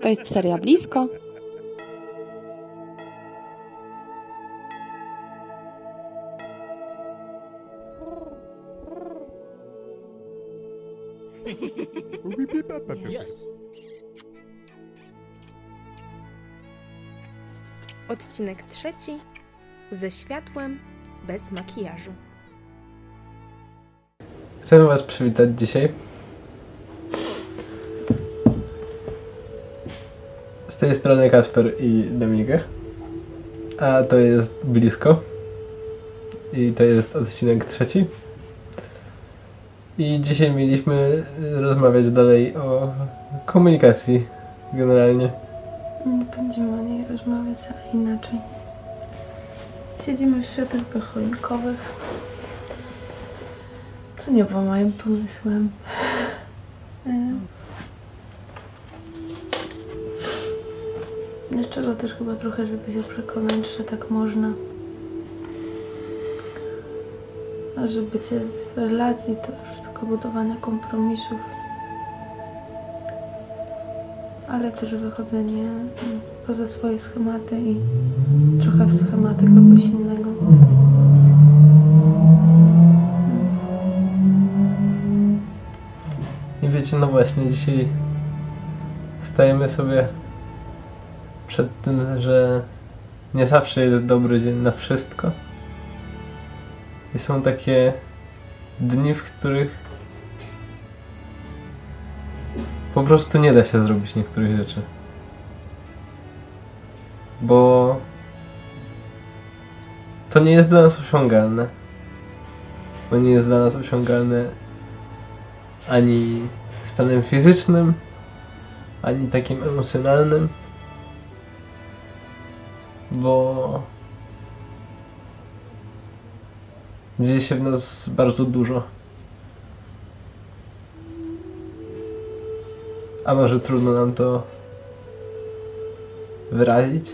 To jest seria blisko. Yes. Odcinek trzeci ze światłem bez makijażu. Chcę Was przywitać dzisiaj. Tej strony Kasper i Dominika. A to jest blisko. I to jest odcinek trzeci. I dzisiaj mieliśmy rozmawiać dalej o komunikacji generalnie. Nie będziemy o niej rozmawiać, ale inaczej. Siedzimy w światełkach choinkowych. Co nie było moim pomysłem. E, Dlaczego też chyba trochę, żeby się przekonać, że tak można. A że bycie w relacji to już tylko budowanie kompromisów. Ale też wychodzenie poza swoje schematy i trochę w schematy kogoś innego. I wiecie, no właśnie, dzisiaj stajemy sobie przed tym, że nie zawsze jest dobry dzień na wszystko. I są takie dni, w których po prostu nie da się zrobić niektórych rzeczy. Bo to nie jest dla nas osiągalne. Bo nie jest dla nas osiągalne ani stanem fizycznym, ani takim emocjonalnym, bo dzieje się w nas bardzo dużo. A może trudno nam to wyrazić?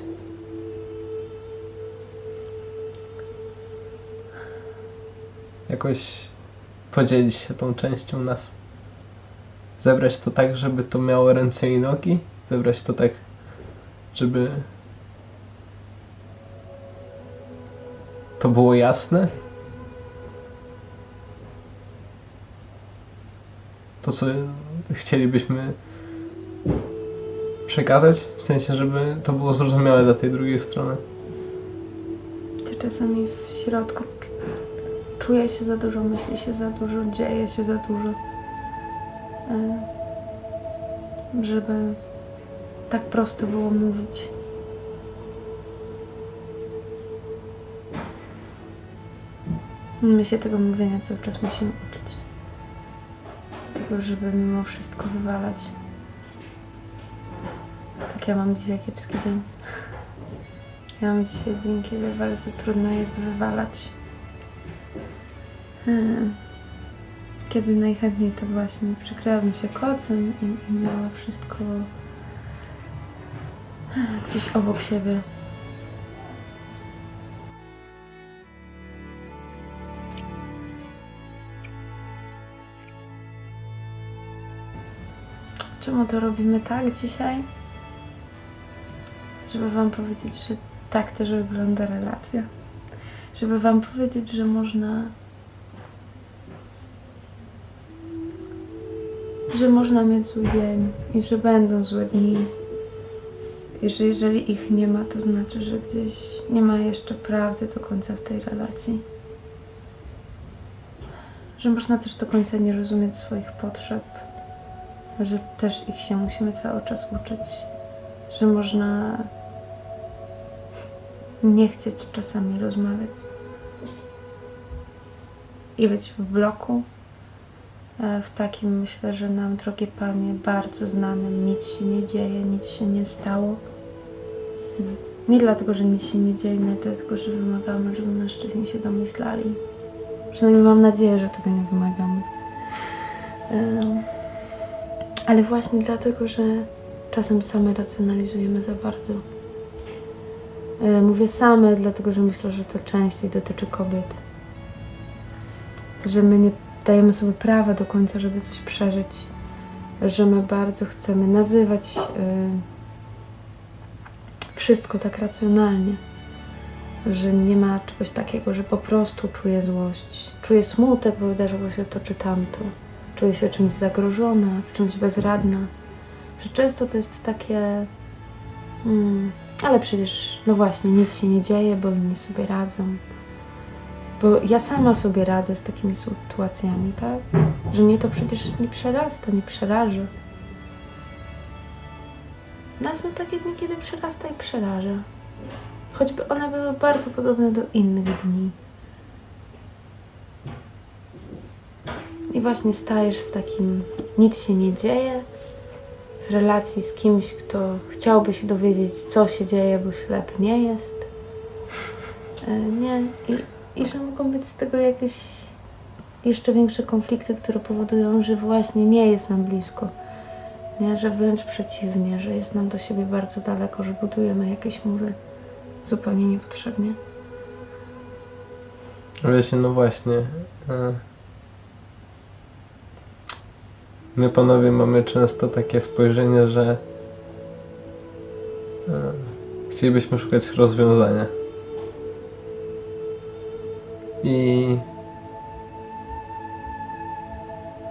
Jakoś podzielić się tą częścią nas. Zebrać to tak, żeby to miało ręce i nogi. Zebrać to tak, żeby to było jasne. To, co chcielibyśmy przekazać, w sensie, żeby to było zrozumiałe dla tej drugiej strony. Ty czasami w środku cz- czuje się za dużo, myśli się za dużo, dzieje się za dużo. E, Żeby tak prosto było mówić. My się tego mówienia cały czas musimy uczyć. Tego, żeby mimo wszystko wywalać. Tak ja mam dzisiaj kiepski dzień. Ja mam dzisiaj dzień, kiedy bardzo trudno jest wywalać. Hmm. Kiedy najchętniej to właśnie przykryłabym się kocem i, i miała wszystko gdzieś obok siebie. Czemu to robimy tak dzisiaj? Żeby Wam powiedzieć, że tak też wygląda relacja. Żeby Wam powiedzieć, że można. że można mieć zły dzień i że będą złe dni. I że jeżeli ich nie ma, to znaczy, że gdzieś nie ma jeszcze prawdy do końca w tej relacji. Że można też do końca nie rozumieć swoich potrzeb, że też ich się musimy cały czas uczyć, że można nie chcieć czasami rozmawiać i być w bloku, e, w takim myślę, że nam, drogie Panie, bardzo znanym, nic się nie dzieje, nic się nie stało. Nie dlatego, że nic się nie dzieje, nie dlatego, że wymagamy, żeby mężczyźni się domyślali. Przynajmniej mam nadzieję, że tego nie wymagamy. Em, Ale właśnie dlatego, że czasem same racjonalizujemy za bardzo. E, Mówię same, dlatego że myślę, że to częściej dotyczy kobiet. Że my nie dajemy sobie prawa do końca, żeby coś przeżyć. że my bardzo chcemy nazywać y, wszystko tak racjonalnie, że nie ma czegoś takiego, że po prostu czuję złość, czuję smutek, bo wydarzyło się to czy tamto, czuję się czymś zagrożona, w czymś bezradna, że często to jest takie, mm, ale przecież, no właśnie, nic się nie dzieje, bo inni sobie radzą. Bo ja sama sobie radzę z takimi sytuacjami, tak? Że mnie to przecież nie przerasta, nie przeraża. Nas są takie dni, kiedy przerasta i przeraża. Choćby one były bardzo podobne do innych dni. I właśnie stajesz z takim nic się nie dzieje w relacji z kimś, kto chciałby się dowiedzieć, co się dzieje, bo ślep nie jest. E, Nie. I, I że mogą być z tego jakieś jeszcze większe konflikty, które powodują, że właśnie nie jest nam blisko. Nie, że wręcz przeciwnie, że jest nam do siebie bardzo daleko, że budujemy jakieś mury zupełnie niepotrzebnie. Wiecie, no właśnie. e, My panowie mamy często takie spojrzenie, że e, chcielibyśmy szukać rozwiązania. I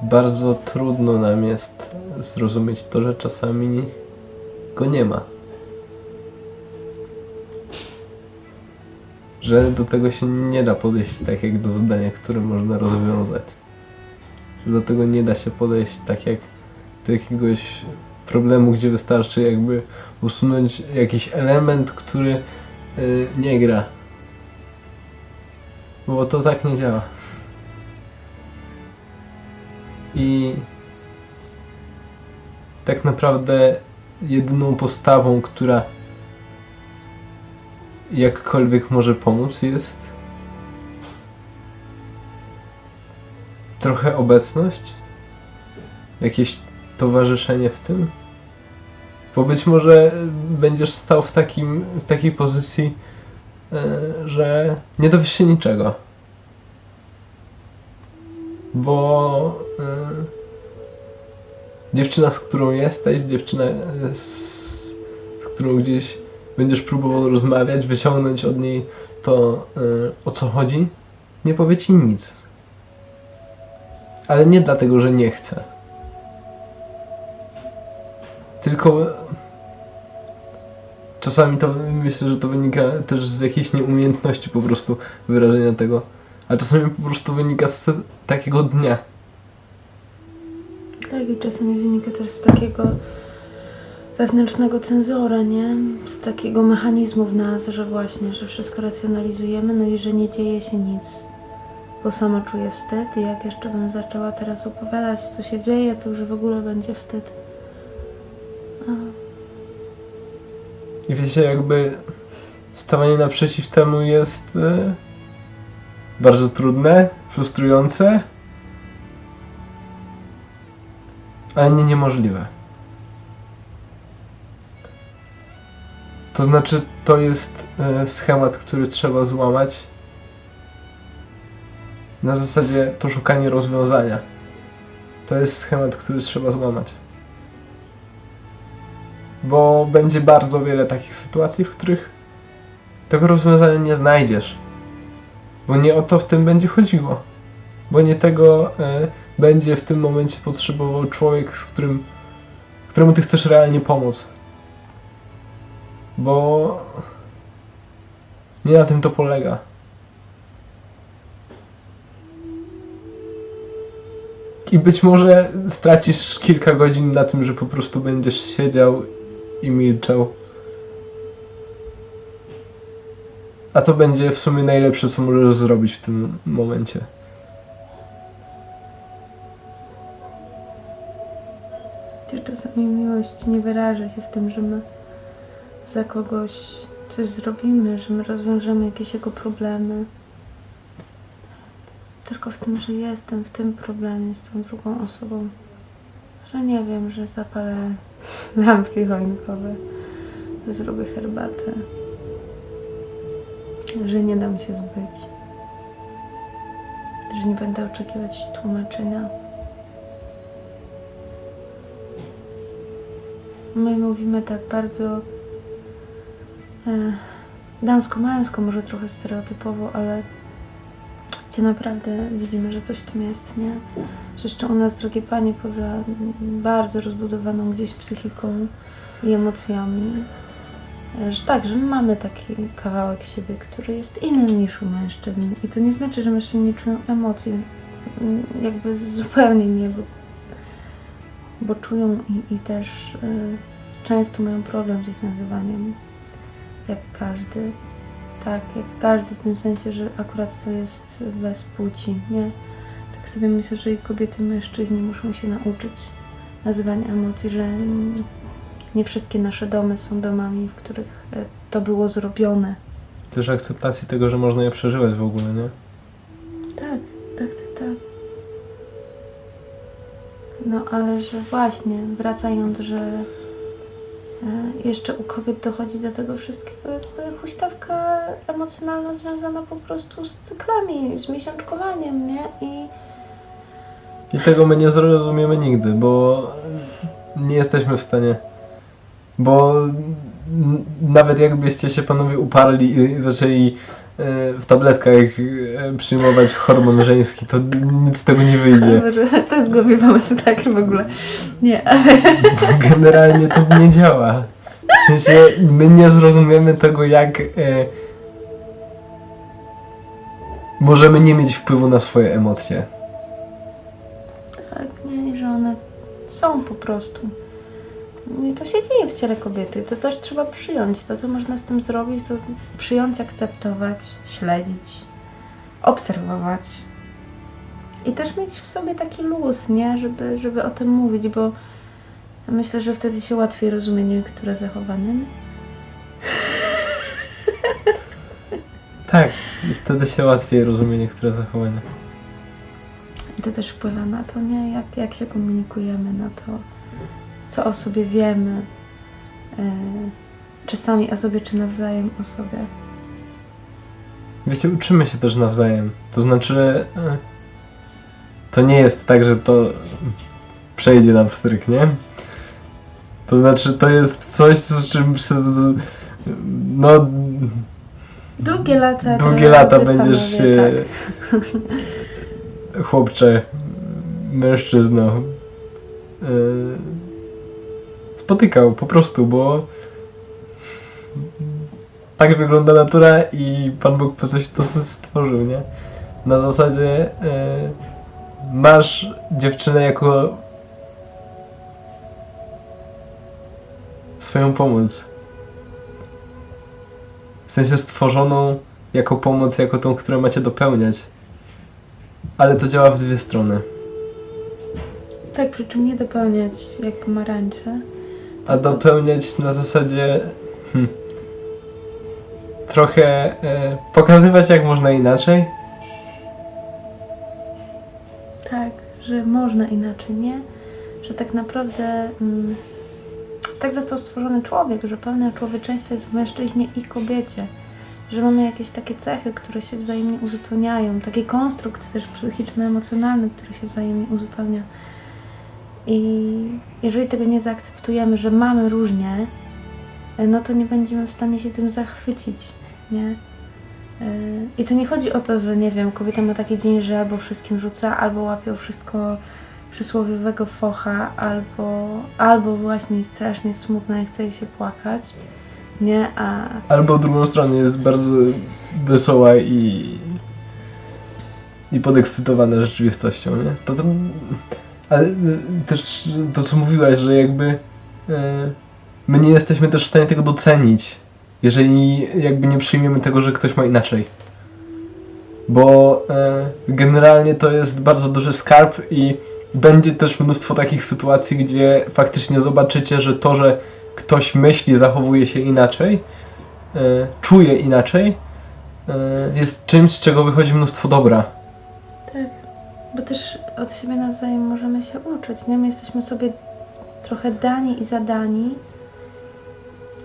bardzo trudno nam jest zrozumieć to, że czasami go nie ma. Że do tego się nie da podejść tak jak do zadania, które można rozwiązać. Do tego nie da się podejść tak jak do jakiegoś problemu, gdzie wystarczy jakby usunąć jakiś element, który y, nie gra. Bo to tak nie działa. I tak naprawdę jedyną postawą, która jakkolwiek może pomóc jest trochę obecność, jakieś towarzyszenie w tym. Bo być może będziesz stał w, takim, w takiej pozycji, e, że nie dowiesz się niczego. Bo e, dziewczyna, z którą jesteś, dziewczyna, e, z, którą gdzieś będziesz próbował rozmawiać, wyciągnąć od niej to, o co chodzi, nie powie ci nic. Ale nie dlatego, że nie chce. Tylko czasami to myślę, że to wynika też z jakiejś nieumiejętności po prostu wyrażenia tego. A czasami po prostu wynika z takiego dnia. Tak, i czasami wynika też z takiego wewnętrznego cenzora, nie? Z takiego mechanizmu w nas, że właśnie, że wszystko racjonalizujemy, no i że nie dzieje się nic. Bo sama czuję wstyd i jak jeszcze bym zaczęła teraz opowiadać, co się dzieje, to już w ogóle będzie wstyd. I wiecie, jakby stawanie naprzeciw temu jest e, bardzo trudne, frustrujące, ale nie niemożliwe. To znaczy, to jest e, schemat, który trzeba złamać. Na zasadzie to szukanie rozwiązania. To jest schemat, który trzeba złamać. Bo będzie bardzo wiele takich sytuacji, w których tego rozwiązania nie znajdziesz. Bo nie o to w tym będzie chodziło. Bo nie tego e, będzie w tym momencie potrzebował człowiek, z którym, któremu ty chcesz realnie pomóc. Bo nie na tym to polega. I być może stracisz kilka godzin na tym, że po prostu będziesz siedział i milczał. A to będzie w sumie najlepsze, co możesz zrobić w tym momencie. też czasami miłość nie wyraża się w tym, że my za kogoś coś zrobimy, że my rozwiążemy jakieś jego problemy. Tylko w tym, że jestem w tym problemie z tą drugą osobą. Że nie wiem, że zapalę lampki choinkowe, że zrobię herbatę, że nie dam się zbyć, że nie będę oczekiwać tłumaczenia. my mówimy tak bardzo e, damsko-męsko, może trochę stereotypowo, ale gdzie naprawdę widzimy, że coś w tym jest, nie? Jeszcze u nas, drogie panie, poza bardzo rozbudowaną gdzieś psychiką i emocjami, e, że tak, że my mamy taki kawałek siebie, który jest inny niż u mężczyzn. I to nie znaczy, że mężczyźni nie czują emocji. Mm, Jakby zupełnie nie, bo, bo czują i, i też y, często mają problem z ich nazywaniem. Jak każdy. Tak, jak każdy w tym sensie, że akurat to jest bez płci, nie? Tak sobie myślę, że i kobiety, i mężczyźni muszą się nauczyć nazywania emocji, że nie wszystkie nasze domy są domami, w których e, to było zrobione. Też akceptacji tego, że można je przeżywać w ogóle, nie? Tak, tak, tak, tak. No ale że właśnie, wracając, że jeszcze u kobiet dochodzi do tego wszystkiego huśtawka emocjonalna związana po prostu z cyklami, z miesiączkowaniem, nie? I I tego my nie zrozumiemy nigdy, bo nie jesteśmy w stanie. Bo nawet jakbyście się panowie uparli i zaczęli e, w tabletkach e, przyjmować hormon żeński, to nic z tego nie wyjdzie. to jest głupie pomysł, tak w ogóle. Nie, ale Bo generalnie to nie działa. W sensie my nie zrozumiemy tego, jak e, możemy nie mieć wpływu na swoje emocje. tak, nie, że one są po prostu. I to się dzieje w ciele kobiety. To też trzeba przyjąć. To, co można z tym zrobić, to przyjąć, akceptować, śledzić, obserwować. I też mieć w sobie taki luz, nie? Żeby, żeby o tym mówić, bo myślę, że wtedy się łatwiej rozumie niektóre zachowania. nie? Tak, i wtedy się łatwiej rozumie niektóre zachowania. I to też wpływa na to, nie? Jak, jak się komunikujemy, na to, co o sobie wiemy. e, czy sami o sobie, czy nawzajem o sobie. Wiecie, uczymy się też nawzajem. To znaczy, e, to nie jest tak, że to przejdzie nam wstryk, nie? To znaczy, to jest coś, z czym przez, no, Długie lata. długie lata drodzy będziesz panowie, się, chłopcze, mężczyzno, e, spotykał po prostu, bo tak wygląda natura i Pan Bóg po coś to stworzył, nie? Na zasadzie e, masz dziewczynę jako swoją pomoc. W sensie stworzoną jako pomoc, jako tą, którą macie dopełniać. Ale to działa w dwie strony. Tak, przy czym nie dopełniać jak pomarańcze. A dopełniać na zasadzie hmm, trochę e, pokazywać jak można inaczej. Tak, że można inaczej, nie? Że tak naprawdę mm, tak został stworzony człowiek, że pełne człowieczeństwo jest w mężczyźnie i kobiecie. Że mamy jakieś takie cechy, które się wzajemnie uzupełniają. Taki konstrukt też psychiczno-emocjonalny, który się wzajemnie uzupełnia. I jeżeli tego nie zaakceptujemy, że mamy różnie, e, no to nie będziemy w stanie się tym zachwycić, nie? E, I to nie chodzi o to, że nie wiem, kobieta ma taki dzień, że albo wszystkim rzuca, albo łapie wszystko przysłowiowego focha, albo, albo właśnie strasznie smutna i chce jej się płakać, nie? A Albo drugą stronę jest bardzo wesoła i i podekscytowana rzeczywistością, nie? To, to ale y, też to co mówiłaś, że jakby y, my nie jesteśmy też w stanie tego docenić, jeżeli jakby nie przyjmiemy tego, że ktoś ma inaczej. Bo y, generalnie to jest bardzo duży skarb i będzie też mnóstwo takich sytuacji, gdzie faktycznie zobaczycie, że to, że ktoś myśli, zachowuje się inaczej, czuje inaczej, jest czymś, z czego wychodzi mnóstwo dobra. Tak, bo też od siebie nawzajem możemy się uczyć, nie? My jesteśmy sobie trochę dani i zadani,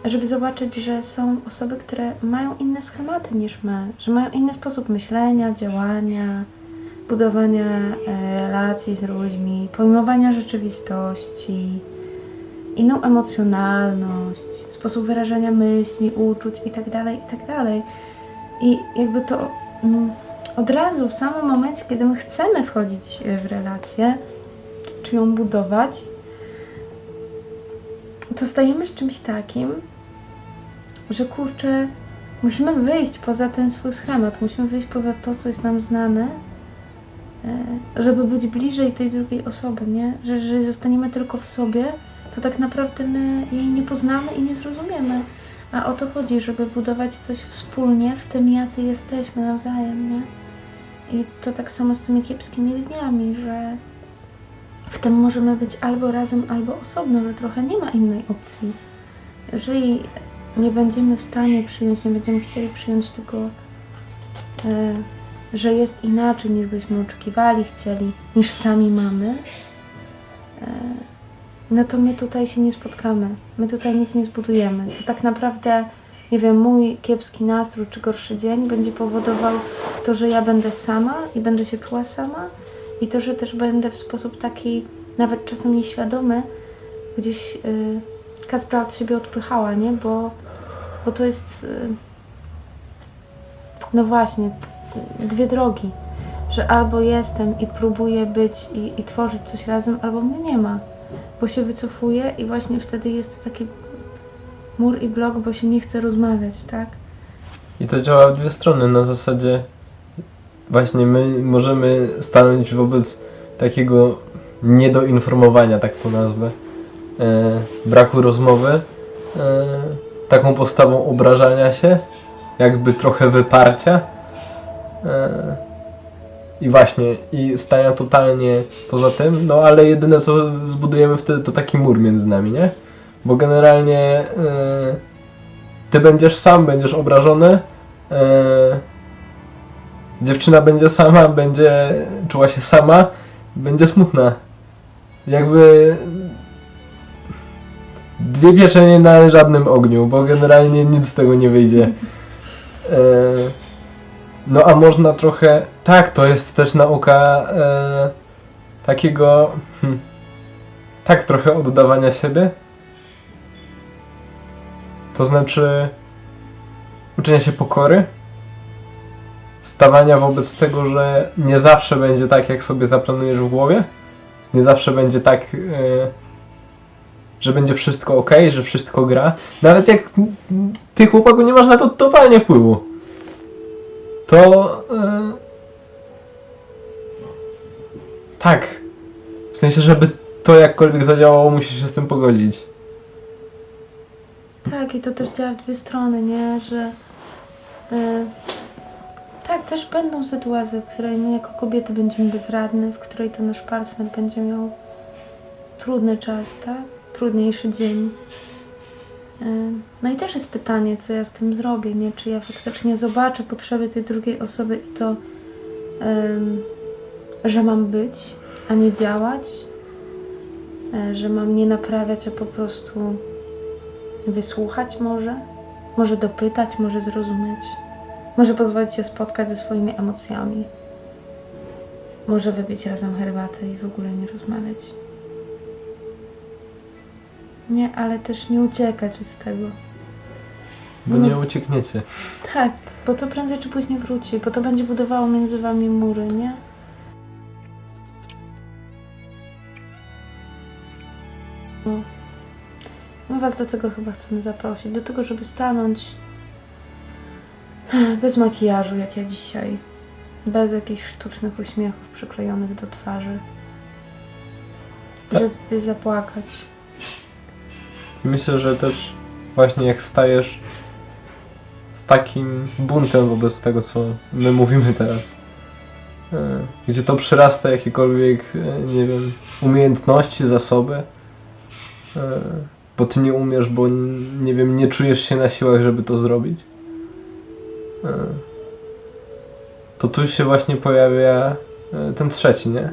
żeby zobaczyć, że są osoby, które mają inne schematy niż my, że mają inny sposób myślenia, działania, budowania e, relacji z ludźmi, pojmowania rzeczywistości. inną emocjonalność, sposób wyrażania myśli, uczuć itd., itd. I jakby to mm, od razu, w samym momencie, kiedy my chcemy wchodzić e, w relację, czy ją budować, to stajemy z czymś takim, że kurczę, musimy wyjść poza ten swój schemat, musimy wyjść poza to, co jest nam znane, e, żeby być bliżej tej drugiej osoby, nie? Że jeżeli zostaniemy tylko w sobie, to tak naprawdę my jej nie poznamy i nie zrozumiemy. A o to chodzi, żeby budować coś wspólnie w tym, jacy jesteśmy nawzajem, nie? I to tak samo z tymi kiepskimi dniami, że w tym możemy być albo razem, albo osobno, no trochę nie ma innej opcji. Jeżeli nie będziemy w stanie przyjąć, nie będziemy chcieli przyjąć tego, e, że jest inaczej niż byśmy oczekiwali, chcieli, niż sami mamy, e, no to my tutaj się nie spotkamy. My tutaj nic nie zbudujemy. To tak naprawdę, nie wiem, mój kiepski nastrój czy gorszy dzień będzie powodował to, że ja będę sama i będę się czuła sama i to, że też będę w sposób taki, nawet czasem nieświadomy, gdzieś yy, Kaspra od siebie odpychała, nie? Bo, bo to jest, yy, no właśnie, dwie drogi. Że albo jestem i próbuję być i, i tworzyć coś razem, albo mnie nie ma bo się wycofuje i właśnie wtedy jest taki mur i blok, bo się nie chce rozmawiać, tak? I to działa w dwie strony. Na zasadzie właśnie my możemy stanąć wobec takiego niedoinformowania, tak to nazwę, e, braku rozmowy, e, taką postawą obrażania się, jakby trochę wyparcia. E, I właśnie, i stania totalnie poza tym, no ale jedyne co zbudujemy wtedy to taki mur między nami, nie? Bo generalnie e, ty będziesz sam, będziesz obrażony, e, dziewczyna będzie sama, będzie czuła się sama, będzie smutna. Jakby dwie pieczenie na żadnym ogniu, bo generalnie nic z tego nie wyjdzie. E, no a można trochę, tak, to jest też nauka takiego, hm, tak trochę oddawania siebie. To znaczy uczenia się pokory, stawania wobec tego, że nie zawsze będzie tak, jak sobie zaplanujesz w głowie. Nie zawsze będzie tak, e, że będzie wszystko ok, że wszystko gra. Nawet jak ty chłopaku nie masz na to totalnie wpływu. To e, tak. W sensie, żeby to jakkolwiek zadziałało, musisz się z tym pogodzić. Tak, i to też działa w dwie strony, nie? Że e, tak, też będą sytuacje, w której my jako kobiety będziemy bezradne, w której to nasz partner będzie miał trudny czas, tak? Trudniejszy dzień. E, No i też jest pytanie, co ja z tym zrobię, nie? Czy ja faktycznie zobaczę potrzeby tej drugiej osoby i to, że mam być, a nie działać, E, że mam nie naprawiać, a po prostu wysłuchać może, może dopytać, może zrozumieć, może pozwolić się spotkać ze swoimi emocjami, może wypić razem herbatę i w ogóle nie rozmawiać. Nie, ale też nie uciekać od tego. Bo No. nie uciekniecie. Tak, bo to prędzej czy później wróci, bo to będzie budowało między wami mury, nie? Was do tego chyba chcemy zaprosić, do tego, żeby stanąć bez makijażu, jak ja dzisiaj, bez jakichś sztucznych uśmiechów przyklejonych do twarzy, Tak. żeby zapłakać. Myślę, że też właśnie jak stajesz z takim buntem wobec tego, co my mówimy teraz, e, gdzie to przyrasta jakiekolwiek, e, nie wiem, umiejętności, zasoby, e, bo ty nie umiesz, bo nie wiem, nie czujesz się na siłach, żeby to zrobić, e, to tu się właśnie pojawia e, ten trzeci, nie?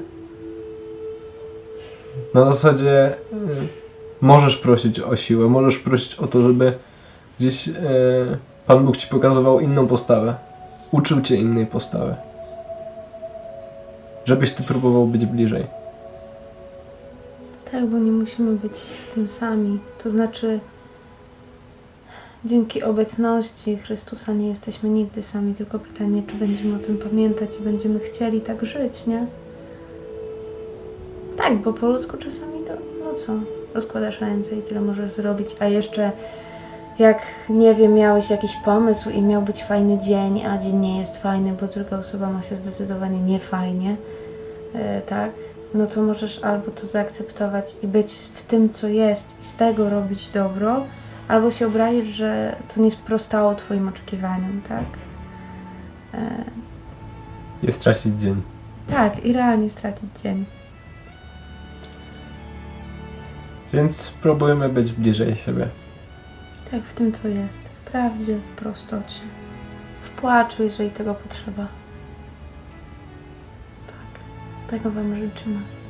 Na zasadzie e, możesz prosić o siłę, możesz prosić o to, żeby gdzieś Pan Bóg ci pokazywał inną postawę. Uczył cię innej postawy. Żebyś ty próbował być bliżej. Tak, bo nie musimy być w tym sami. To znaczy, dzięki obecności Chrystusa nie jesteśmy nigdy sami, tylko pytanie, czy będziemy o tym pamiętać i będziemy chcieli tak żyć, nie? Tak, bo po ludzku czasami to, no co, rozkładasz ręce i tyle możesz zrobić, a jeszcze jak, nie wiem, miałeś jakiś pomysł i miał być fajny dzień, a dzień nie jest fajny, bo druga osoba ma się zdecydowanie niefajnie, e, tak, no to możesz albo to zaakceptować i być w tym, co jest i z tego robić dobro, albo się obrazić, że to nie sprostało Twoim oczekiwaniom, tak? E, I stracić dzień. tak, i realnie stracić dzień. Więc spróbujmy być bliżej siebie. Tak, w tym, co jest. W prawdzie, w prostocie. W płaczu, jeżeli tego potrzeba. Tego Wam życzymy.